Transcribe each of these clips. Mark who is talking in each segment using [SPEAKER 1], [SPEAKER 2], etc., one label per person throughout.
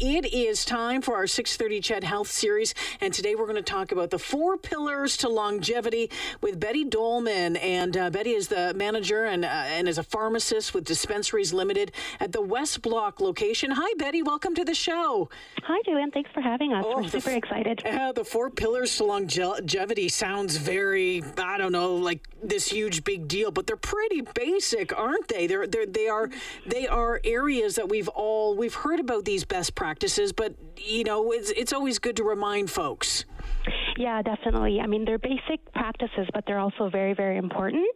[SPEAKER 1] It is time for our 630 CHED Health Series, and today we're going to talk about the four pillars to longevity with Betty Dolman. And uh, Betty is the manager and, uh, and is a pharmacist with Dispensaries Limited at the West Block location. Hi, Betty. Welcome to the show.
[SPEAKER 2] Hi, Julian. Thanks for having us.
[SPEAKER 1] Oh,
[SPEAKER 2] We're super
[SPEAKER 1] f-
[SPEAKER 2] excited.
[SPEAKER 1] Uh, the four pillars to longevity sounds very, I don't know, like this huge big deal, but they're pretty basic, aren't they? They're, they're they are they are areas that we've all we've heard about these best practices, but you know, it's it's always good to remind folks.
[SPEAKER 2] Yeah, definitely. I mean, they're basic practices, but they're also very, very important.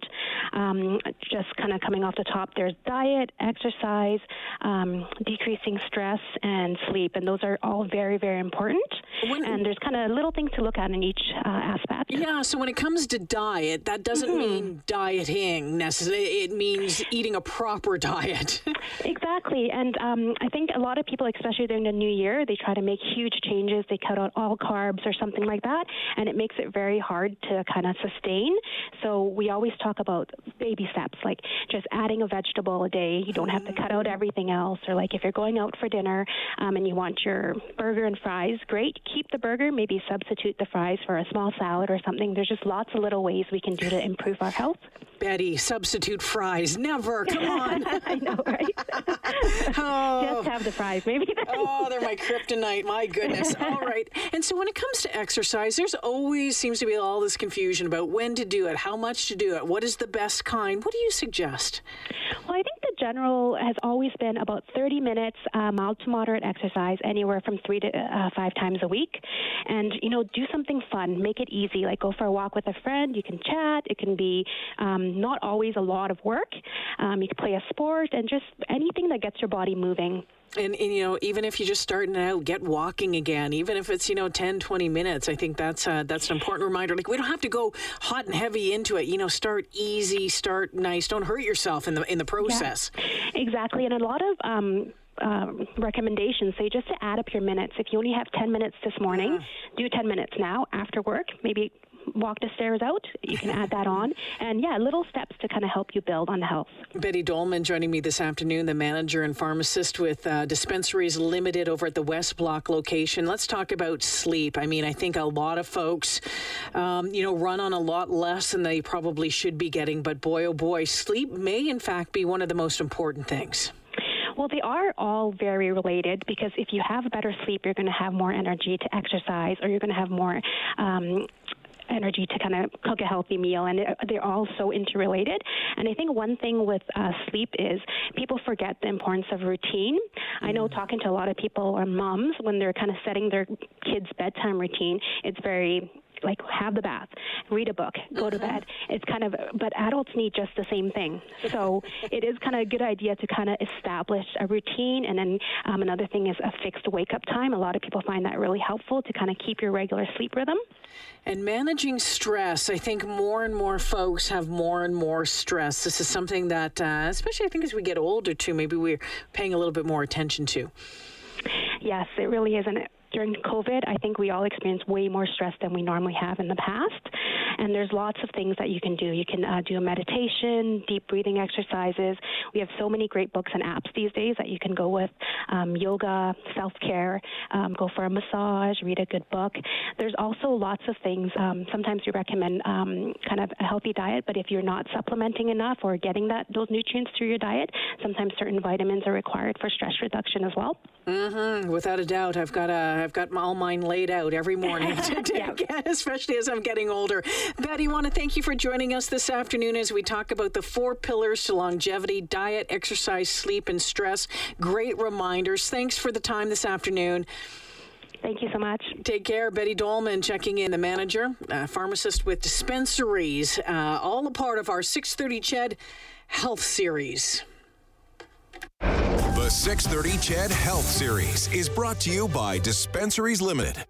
[SPEAKER 2] Um, just kind of coming off the top, there's diet, exercise, um, decreasing stress, and sleep, and those are all very, very important.
[SPEAKER 1] When-
[SPEAKER 2] and there's kind of little things to look at in each uh, aspect.
[SPEAKER 1] Yeah, so when it comes to diet, that doesn't mean dieting necessarily. It means eating a proper diet.
[SPEAKER 2] Exactly. And um, I think a lot of people, especially during the new year, they try to make huge changes. They cut out all carbs or something like that, and it makes it very hard to kind of sustain. So we always talk about baby steps, like just adding a vegetable a day. You don't have to cut out everything else. Or like if you're going out for dinner um, and you want your burger and fries, great. Keep the burger, maybe substitute the fries for a small salad or something. There's just lots of little ways we can do to improve our health.
[SPEAKER 1] Betty, substitute fries. Never. Come on.
[SPEAKER 2] I know, right?
[SPEAKER 1] Oh.
[SPEAKER 2] just have the fries, maybe.
[SPEAKER 1] Oh, they're my kryptonite. My goodness. All right. And so when it comes to exercise, there's always seems to be all this confusion about when to do it, how much to do it, what is the best kind. What do you suggest?
[SPEAKER 2] Well, I think general has always been about 30 minutes, uh, mild to moderate exercise, anywhere from three to uh, five times a week. And, you know, do something fun, make it easy, like go for a walk with a friend. You can chat. It can be um, not always a lot of work. Um, you can play a sport and just anything that gets your body moving.
[SPEAKER 1] And, and you know, even if you're just starting out, get walking again. Even if it's you know 10, 20 minutes, I think that's uh, that's an important reminder. Like we don't have to go hot and heavy into it. You know, start easy, start nice. Don't hurt yourself in the in the process.
[SPEAKER 2] Exactly, and a lot of um, um, recommendations say just to add up your minutes. If you only have 10 minutes this morning, do 10 minutes now after work. Maybe walk the stairs out. You can add that on, and yeah, little steps to kind of help you build on the health.
[SPEAKER 1] Betty Dolman joining me this afternoon, the manager and pharmacist with uh, Dispensaries Limited over at the West Block location. Let's talk about sleep. I mean, I think a lot of folks, um, you know, run on a lot less than they probably should be getting, but boy, oh boy, sleep may in fact be one of the most important things.
[SPEAKER 2] Well, they are all very related because if you have better sleep, you're going to have more energy to exercise, or you're going to have more. Um, energy to kind of cook a healthy meal and they're all so interrelated. And i think one thing with uh, sleep is people forget the importance of routine. I know talking to a lot of people or moms when they're kind of setting their kids bedtime routine it's very like have the bath, read a book, go to bed. It's kind of, but adults need just the same thing. So it is kind of a good idea to kind of establish a routine. And then um, another thing is a fixed wake up time. A lot of people find that really helpful to kind of keep your regular sleep rhythm.
[SPEAKER 1] And managing stress, I think more and more folks have more and more stress. This is something that, uh, especially I think as we get older too, maybe we're paying a little bit more attention to.
[SPEAKER 2] Yes, it really is. And it- during COVID, I think we all experienced way more stress than we normally have in the past. And there's lots of things that you can do. You can uh, do a meditation, deep breathing exercises. We have so many great books and apps these days that you can go with um, yoga, self care, um, go for a massage, read a good book. There's also lots of things. Um, sometimes we recommend um, kind of a healthy diet, but if you're not supplementing enough or getting that those nutrients through your diet, sometimes certain vitamins are required for stress reduction as well.
[SPEAKER 1] Mm, Without a doubt, I've got a, I've got all mine laid out every morning to take, especially as I'm getting older. Betty, want to thank you for joining us this afternoon as we talk about the four pillars to longevity: diet, exercise, sleep, and stress. Great reminders. Thanks for the time this afternoon.
[SPEAKER 2] Thank you so much.
[SPEAKER 1] Take care. Betty Dolman checking in, the manager, uh, pharmacist with dispensaries, uh, all a part of our 630 Ched Health Series.
[SPEAKER 3] The 630 CHED Health Series is brought to you by Dispensaries Limited.